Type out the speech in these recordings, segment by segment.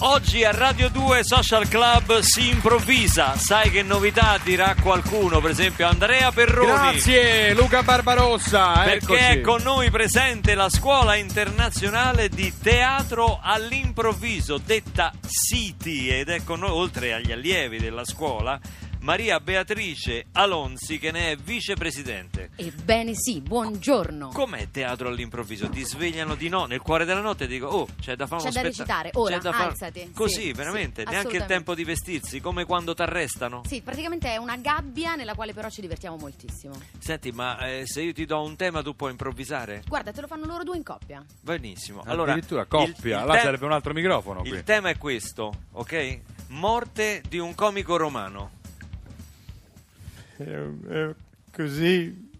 Oggi a Radio 2 Social Club si improvvisa. Sai che novità dirà qualcuno, per esempio Andrea Perroni. Grazie Luca Barbarossa, Perché eccoci. è con noi presente la scuola internazionale di teatro all'improvviso, detta City, ed è con noi, oltre agli allievi della scuola, Maria Beatrice Alonzi, che ne è vicepresidente. Ebbene sì, buongiorno. Com'è teatro all'improvviso? Ti svegliano di no nel cuore della notte e dico, oh, c'è da fare C'è uno da spettacolo. recitare, ora, C'è da alzati. Così, Sì, veramente, sì, neanche il tempo di vestirsi, come quando ti arrestano. Sì, praticamente è una gabbia nella quale però ci divertiamo moltissimo. Senti, ma eh, se io ti do un tema tu puoi improvvisare? Guarda, te lo fanno loro due in coppia. Benissimo. Allora, Addirittura coppia, il là tem- sarebbe un altro microfono qui. Il tema è questo, ok? Morte di un comico romano. È, è così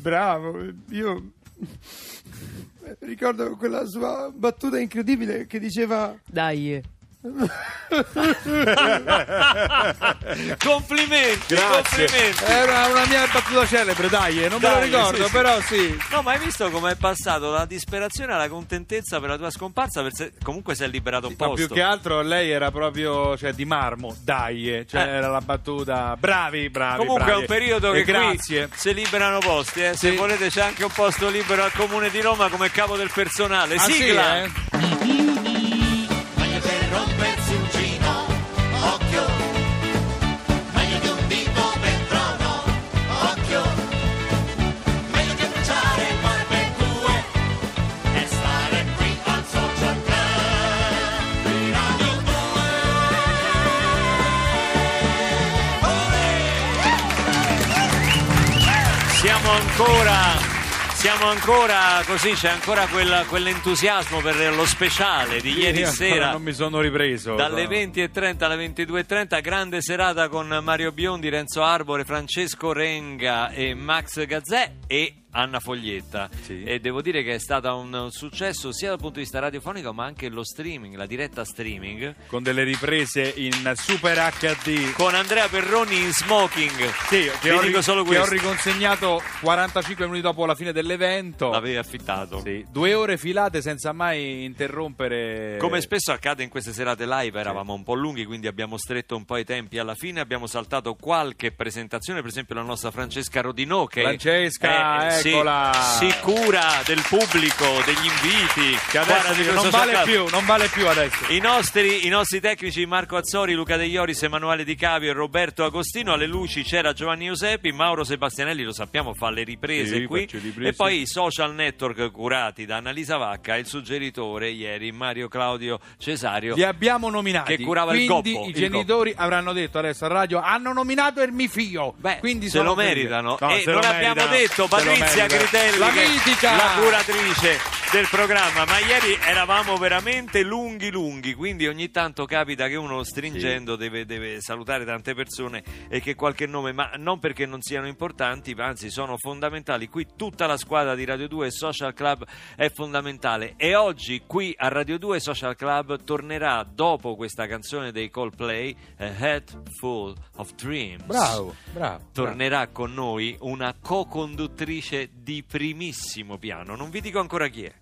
bravo. Io ricordo quella sua battuta incredibile che diceva Dai. complimenti, Grazie. complimenti. Era una mia battuta celebre, dai, eh, non me Dai, lo ricordo, sì, sì. però sì. No, ma hai visto come è passato dalla disperazione alla contentezza per la tua scomparsa? Per comunque si è liberato un Ma posto. più che altro lei era proprio cioè, di marmo, dai, eh, cioè Eh. era la battuta bravi, bravi. Comunque bravi. è un periodo che grazie. qui si liberano posti, eh. se Sì. volete c'è anche un posto libero al comune di Roma come capo del personale. Ah, sì, Sigla! eh? Siamo ancora così, c'è ancora quel- quell'entusiasmo per lo speciale di ieri Io sera. Non mi sono ripreso. Dalle no. 20.30 alle 22.30, grande serata con Mario Biondi, Renzo Arbore, Francesco Renga e Max Gazzè e Anna Foglietta. Sì. E devo dire che è stato un successo sia dal punto di vista radiofonico ma anche lo streaming, la diretta streaming, Con delle riprese in super HD. con Andrea Perroni in smoking. Sì, che, ho, che ho riconsegnato 45 minuti dopo la fine dell'evento. L'avevi affittato. Sì, due ore filate senza mai interrompere. Come spesso accade in queste serate live, eravamo un po' lunghi, quindi abbiamo stretto un po' i tempi alla fine. Abbiamo saltato qualche presentazione, per esempio la nostra Francesca Rodinò, che Francesca, eh, si- eccola. Si, cura del pubblico, degli inviti. Che adesso Guarda, dice, di non vale social- più, non vale più adesso. I nostri, I nostri tecnici Marco Azzori, Luca De Ioris, Emanuele Di Cavio e Roberto Agostino. Alle luci c'era Giovanni Giuseppi, Mauro Sebastianelli, lo sappiamo, fa le riprese Sì, qui. E poi i social network curati da Annalisa Vacca e il suggeritore ieri Mario Claudio Cesario. Li abbiamo nominati. Che curava il Quindi goppo, i genitori avranno detto adesso a radio hanno nominato il mio figlio. Beh, Quindi se lo meritano. No, e non abbiamo detto Patrizia meritano. Critelli, La mitica. la curatrice del programma. Ma ieri eravamo veramente lunghi lunghi, quindi ogni tanto capita che uno stringendo deve, deve salutare tante persone e che qualche nome, ma non perché non siano importanti, ma anzi sono fondamentali. Qui tutta la squadra di Radio 2 Social Club è fondamentale e oggi qui a Radio 2 Social Club tornerà dopo questa canzone dei Coldplay A Head Full of Dreams. Bravo, bravo. Tornerà con noi una co-conduttrice di primissimo piano, non vi dico ancora chi è.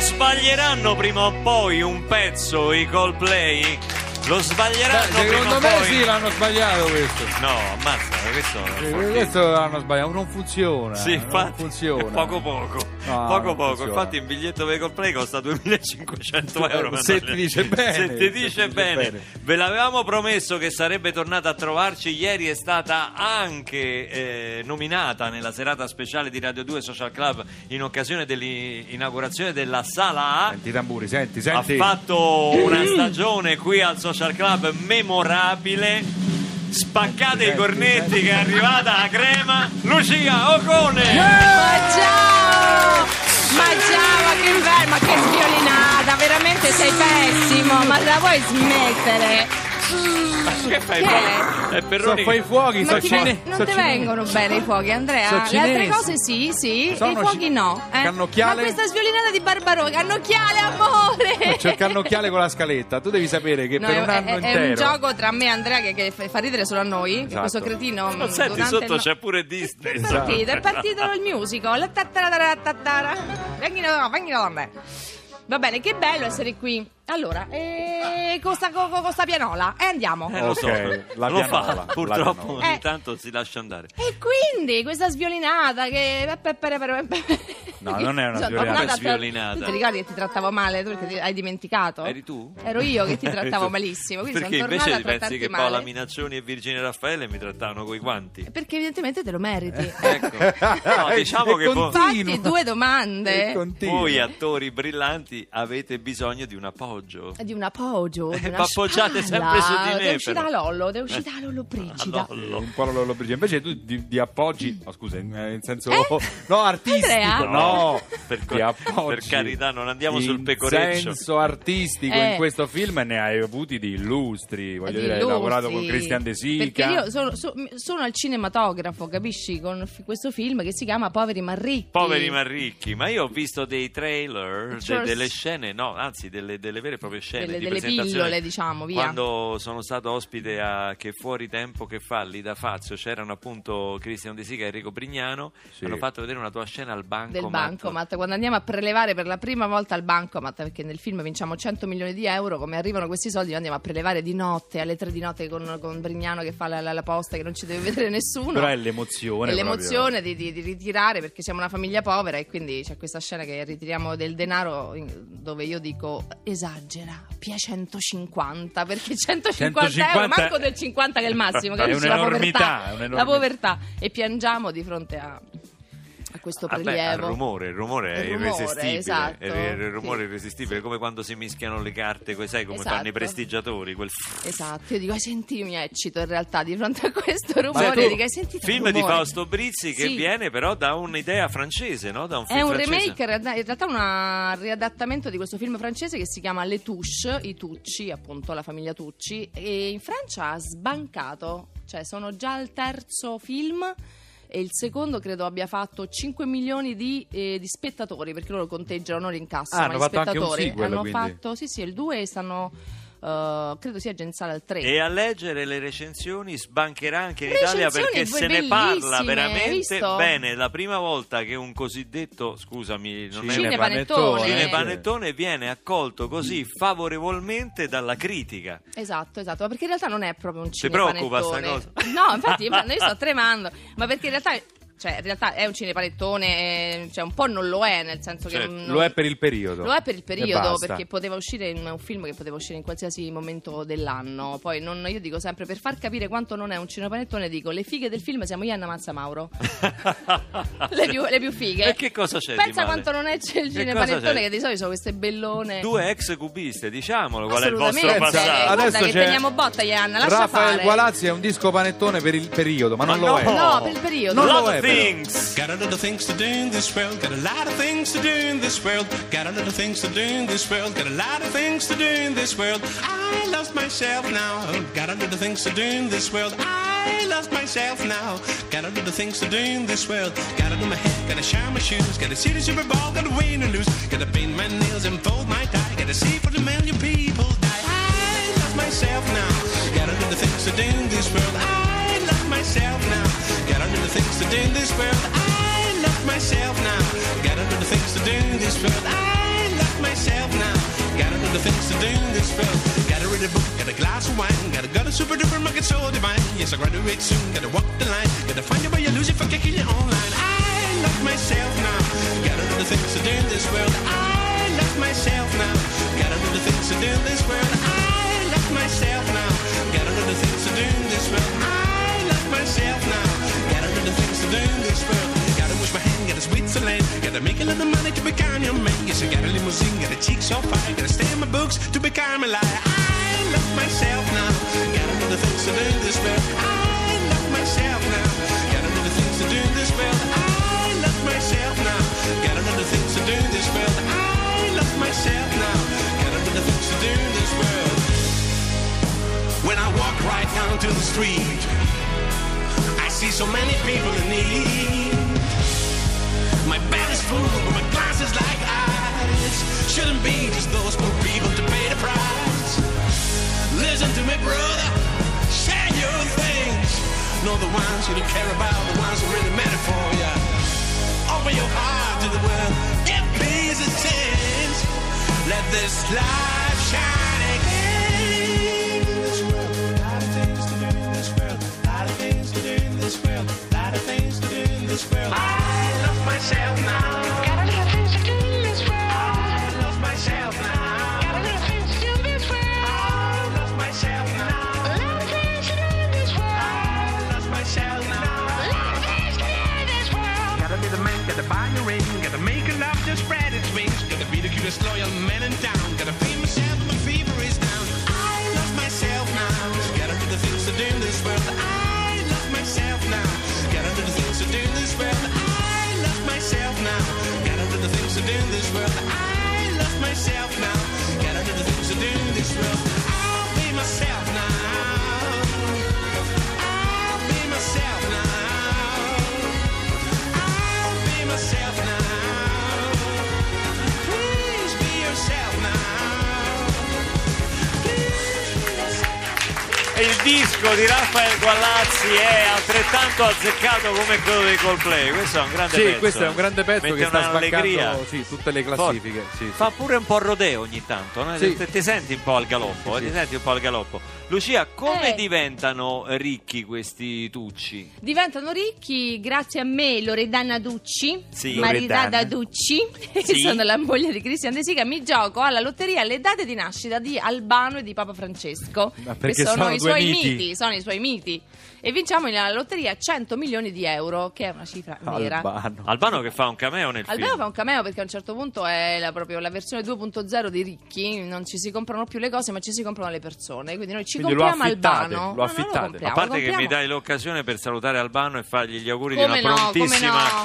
Lo sbaglieranno prima o poi un pezzo i Coldplay? Lo Beh, sbaglieranno prima secondo o me poi? sì, l'hanno sbagliato questo. No, ammazza, questo fortissimo. questo l'hanno sbagliato, non funziona. Sì, non infatti, funziona. poco poco, No, poco poco. funziona. Infatti il biglietto per Coldplay costa 2500 euro. Eh, se ti dice bene, Se ti dice bene. bene. Ve l'avevamo promesso che sarebbe tornata a trovarci. Ieri è stata anche eh, nominata nella serata speciale di Radio 2 Social Club in occasione dell'inaugurazione della Sala A. Senti i tamburi, senti, Ha senti. fatto una stagione qui al Social Club memorabile. Spaccate i cornetti senti. che è arrivata la crema. Lucia Ocone! Ciao! Ma ciao, che bello, ma che sviolinata, veramente sei pessimo, ma la vuoi smettere? Che fai? Che È So, Perroni fai i fuochi, so Non ti, cine- non so ti cine- vengono bene i fuochi, Andrea? So Le altre cose sì, sì, Sono e i fuochi ci- no. eh. Cannocchiale? Ma questa sviolinata di Barbarò, cannocchiale, amore! C'è il cannocchiale con la scaletta. Tu devi sapere che No, per è, un anno è- è intero. un gioco tra me e Andrea che, che fa ridere solo a noi. che Esatto. Questo cretino. Ma senti, sotto il- c'è pure Disney. È insomma. partito, è partito il musical. Venghino, venghino da me. Va bene, che bello essere qui. Allora, eh, con sta, con, con sta pianola. E andiamo. Eh, lo so, Ok, la lo fa, pianola, purtroppo pianola. ogni Eh. tanto si lascia andare. E quindi questa sviolinata che. No, non è una Sono sviolinata. Sviolinata. Tu ti ricordi che ti trattavo male? Tu perché ti- hai dimenticato? Eri tu? Ero io che ti trattavo malissimo. Perché invece pensi che male. Paola Minaccioni e Virginia Raffaele mi trattavano coi guanti? Perché evidentemente te lo meriti. Ecco. No, diciamo E che vo- continua. Infatti, due domande. E voi attori brillanti avete bisogno di un appoggio. Di un appoggio, di Eh, una appoggiate spalla. sempre su di me, È uscita però. Lollo, è uscita Lollo Brigida. Lollo. un po' lo Lollobrigida. Invece tu di, di appoggi, oh, scusa, in, eh, in senso Eh? no artistico, Andrea? no, Per, di appoggi. per carità, non andiamo sul in pecoreccio. senso artistico Eh. in questo film ne hai avuti di illustri, voglio Di dire, hai illustri. lavorato con Christian De Sica. Perché io sono, so- sono al cinematografo, capisci? Con questo film che si chiama Poveri ma ricchi. Poveri ma ricchi, ma io ho visto dei trailer, de- Cioè, delle scene, no, anzi delle, delle vere e proprie scene Delle- di delle pillole, diciamo, via. Quando sono stato ospite a Che fuori tempo che fa lì da Fazio, c'erano appunto Cristian De Sica e Enrico Brignano, Sì. hanno fatto vedere una tua scena al banco. del bancomat quando andiamo a prelevare per la prima volta al bancomat perché nel film vinciamo 100 milioni di euro come arrivano questi soldi noi andiamo a prelevare di notte alle 3 di notte con, con Brignano che fa la, la- la posta che non ci deve vedere nessuno Però è l'emozione È proprio. l'emozione di, di- di ritirare perché siamo una famiglia povera e quindi c'è questa scena che ritiriamo del denaro dove io dico esagera, pia 150 perché 150, euro, 150 manco del 50 che è il massimo, È capisci? La povertà, è la povertà e piangiamo di fronte a, questo Ah, beh, prelievo. il rumore, il rumore è Il rumore, irresistibile. esatto, è- il rumore sì. è irresistibile, come quando si mischiano le carte, sai come Esatto. fanno i prestigiatori. Quel... Esatto, io dico, io mi eccito in realtà di fronte a questo rumore, dico, film di rumore?" Fausto Brizzi che Sì. viene però da un'idea francese, no? Da un È un francese. remake, in realtà- in realtà un riadattamento di questo film francese che si chiama Le Touche, i Tucci, appunto la famiglia Tucci, e in Francia ha sbancato, cioè sono già al terzo film e il secondo credo abbia fatto 5 milioni di, eh, di spettatori perché loro conteggiano non l'incasso Ah, ma gli spettatori sequel, hanno quindi. fatto sì sì il 2 stanno eh, credo sia sala al 3 E a leggere le recensioni sbancherà anche in Italia perché se ne parla veramente bene. La prima volta che un cosiddetto, scusami, non è un Cinepanettone. cinepanettone viene accolto così favorevolmente dalla critica. Esatto, esatto, ma perché in realtà non è proprio un Ti preoccupa cinepanettone. sta cosa? No, infatti io sto tremando, ma perché in realtà cioè in realtà è un cinepanettone, eh, cioè un po' non lo è, nel senso Certo. che non- Lo è per il periodo. Lo è per il periodo, perché poteva uscire in un film che poteva uscire in qualsiasi momento dell'anno. Poi non- io dico sempre, per far capire quanto non è un cinepanettone, dico le fighe del film siamo io e Anna Mazza Mauro. le, più, le più fighe. E che cosa c'è di Pensa male? quanto non è c'è il Che cinepanettone, c'è? che di solito sono queste bellone. Due ex cubiste, diciamolo, qual è il vostro passato? Guarda adesso che c'è teniamo botta, Ianna, lascia Raffaele fare. Gualazzi è un disco panettone per il periodo, ma non Ma lo no! è. No, per il periodo. Non lo Lot è. Things. Got a little things to do in this world. Got a lot of things to do in this world. Got a little things to do in this world. Got a lot of things to do in this world. I lost myself now. Got a little things to do in this world. I lost myself now. Got a little things to do in this world. Gotta do my hair, gotta shine my shoes. Gotta see the Super Bowl, gotta win and lose. Gotta paint my nails and fold my tie. Gotta see for the million people die. I lost myself now. Got a little things to do in this world. I lost myself now. To do in this world. I lost myself now. Got a little things to do in this world. I lost little things to do in this world. Gotta read a book, got a glass of wine, gotta got a super duper market so divine. Yes, I graduate soon, gotta walk the line, gotta find your way, you lose it for kicking your own line. I love myself now, gotta do the things to do in this world. I love myself now, gotta do the things to do in this world. I love myself now, gotta do the things to do in this world. I love myself now, world. Gotta wash my hand, gotta Switzerland, gotta make a money to become your man. Yes, I got a limousine, got a cheek so fine, gotta stay in my books to become a liar. I love myself now, gotta do the things to do this world. I love myself now, gotta do the things to do this world. I love myself now, gotta do the things to do this world. I love myself now, gotta do the things to do this world. When I walk right down to the street, see so many people in need. My bed is full, but my glass is like ice. Shouldn't be just those poor people to pay the price. Listen to me, brother. Share your things. Know the ones you don't care about, the ones who really matter for you. Open your heart to the world. Give peace a chance. Let this light shine gotta be the man, gotta find the ring, gotta make a love to spread its wings. Gotta be the cutest loyal man in town. Gotta pay myself disco di Raffaele Guallazzi è altrettanto azzeccato come quello dei Coldplay. Questo è un grande Sì, pezzo. questo è un grande pezzo Mette che sta sbancando sì, tutte le classifiche. Sì, sì. Fa pure un po' rodeo ogni tanto, no? Sì. ti, ti senti un po' al galoppo, eh, Sì. ti senti un po' al galoppo. Lucia, come Eh. diventano ricchi questi tucci? Diventano ricchi grazie a me, Loredana Ducci, Sì. maritata Loredana. Ducci, che Sì. sono la moglie di Cristian De Sica. Mi gioco alla lotteria le date di nascita di Albano e di Papa Francesco. Ma che perché sono, sono i suoi miti. miti. Sono i suoi miti. E vinciamo nella lotteria 100 milioni di euro, che è una cifra vera. Albano. Albano che fa un cameo nel Albano film. fa un cameo perché a un certo punto è la, proprio la versione 2.0 dei ricchi, non ci si comprano più le cose ma ci si comprano le persone, quindi noi ci Quindi lo compriamo affittate, Albano. lo No, non lo affittate. compriamo, A parte lo che mi dai l'occasione per salutare Albano e fargli gli auguri Come di una no, come prontissima no.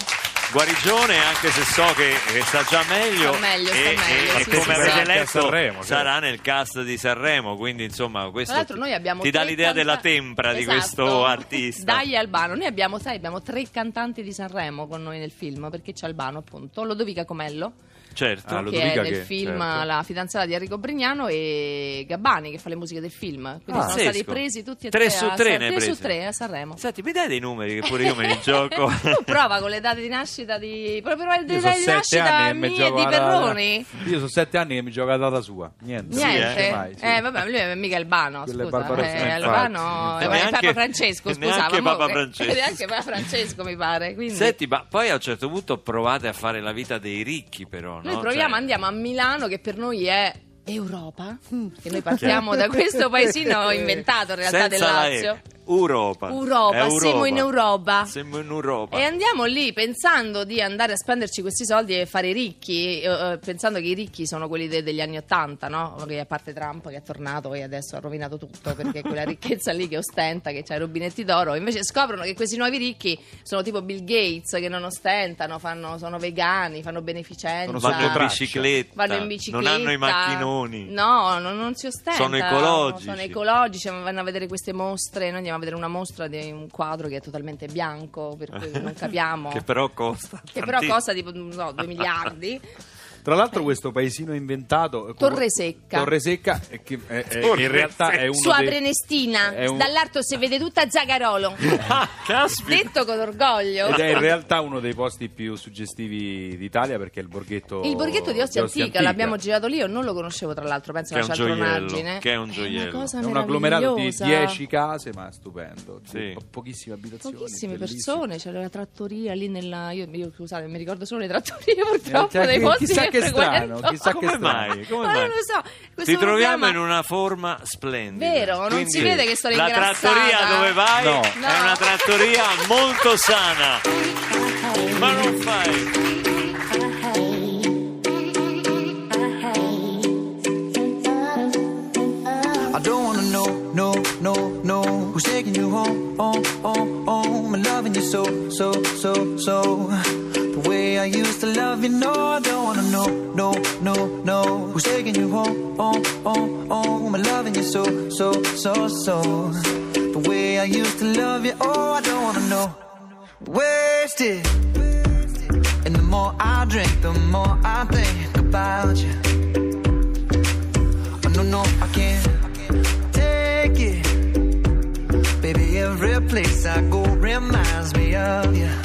Guarigione, anche se so che, che sta già meglio. Sta meglio, sta e, meglio, e- e sì, come sì, avete letto, Sanremo, sarà nel cast di Sanremo. Quindi, insomma, questo ti- noi abbiamo ti dà l'idea della canta- tempra di Esatto. questo artista. Dai Albano, noi abbiamo, sai, abbiamo tre cantanti di Sanremo con noi nel film, perché c'è Albano appunto, Lodovica Comello, Certo. Ah, che è nel che- film certo. La fidanzata di Enrico Brignano e Gabbani che fa le musiche del film, quindi sono Pazzesco. stati presi tutti e Tre tre, su a tre San- ne hai tre su presi. tre a Sanremo. Senti, mi dai dei numeri che pure io me li gioco. tu prova con le date di nascita di proprio le date sono di nascita mie di la- Perroni. Io sono sette anni che mi gioco la data sua. Niente. Niente, Sì, mai, sì. eh vabbè, lui è mica Albano, Quello è scusa, eh. Albano E è neanche- Papa Francesco, scusa, neanche Papa Francesco. e neanche Papa Francesco mi pare, quindi Senti, ma poi a un certo punto provate a fare la vita dei ricchi, però. Noi no? proviamo, Cioè- andiamo a Milano che per noi è Europa, che noi partiamo da questo paesino inventato in realtà del Senza la Lazio. E. Europa. Europa, È siamo in Europa. Siamo in Europa. E andiamo lì pensando di andare a spenderci questi soldi e fare i ricchi, eh, eh, pensando che i ricchi sono quelli de- degli anni Ottanta, no? Che a parte Trump che è tornato e adesso ha rovinato tutto perché quella ricchezza lì che ostenta, che ha i rubinetti d'oro, invece scoprono che questi nuovi ricchi sono tipo Bill Gates che non ostentano, fanno- sono vegani, fanno beneficenza. Vanno in bicicletta. Vanno in bicicletta. Non hanno i macchinoni. No, non, non si ostenta. Sono ecologici. Sono ecologici, vanno a vedere queste mostre. Noi andiamo a vedere una mostra di un quadro che è totalmente bianco, per cui non capiamo. Che però costa. Che però costa tipo no, 2 miliardi. Tra l'altro questo paesino inventato... eh, Torre Secca. Torre Secca, eh, che è- è- Torre in realtà è uno Sua dei... Prenestina, è un- dall'alto si vede tutta Zagarolo. Ah, caspita. Detto con orgoglio. Ed è in realtà uno dei posti più suggestivi d'Italia perché è il borghetto... Il borghetto di Ostia Antica, Antica. l'abbiamo girato lì, io non lo conoscevo tra l'altro, penso Che è alla un gioiello, cialtronaggine. che è un È gioiello. una cosa È un agglomerato di meravigliosa. 10 case, ma stupendo. Sì. Po- Pochissime abitazioni. Pochissime persone, c'era la trattoria lì nella. Io, io, scusate, mi ricordo solo le trattorie purtroppo cioè, dei posti chissà che frequento. strano, chissà che Come strano. mai? Come Ma mai? non lo so. questo Ti troviamo in una forma splendida. Vero, non Quindi si vede che sto La trattoria dove vai No. è No. una trattoria molto sana. Ma non fai. I don't wanna know, no, no, no Who's taking you home, home, home, home And loving you so, so, so, so I used to love you, no I don't wanna know, no, no, no. Who's taking you home, home, home, home? And loving you so, so, so, so. The way I used to love you, oh I don't wanna know. Wasted. And the more I drink, the more I think about you. Oh, no, no, I can't take it. Baby, every place I go reminds me of you.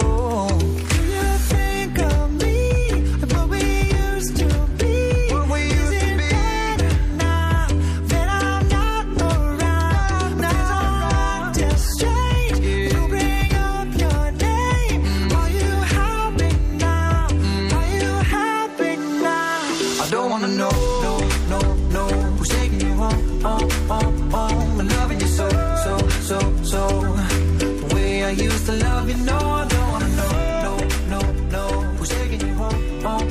Used to love you, no, I don't wanna know, no, no, no. Who's taking you home, home,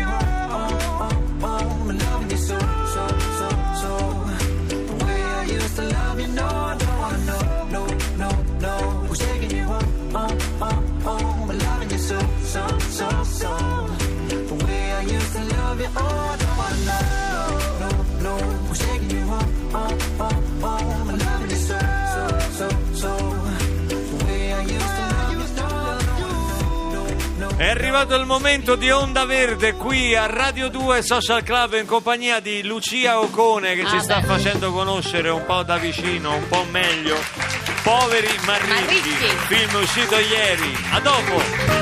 arrivato il momento di Onda Verde qui a Radio 2 Social Club in compagnia di Lucia Ocone che ci Ah, sta beh. facendo conoscere un po' da vicino, un po' meglio. Poveri ma ricchi, Ma ricchi. film uscito ieri. A dopo!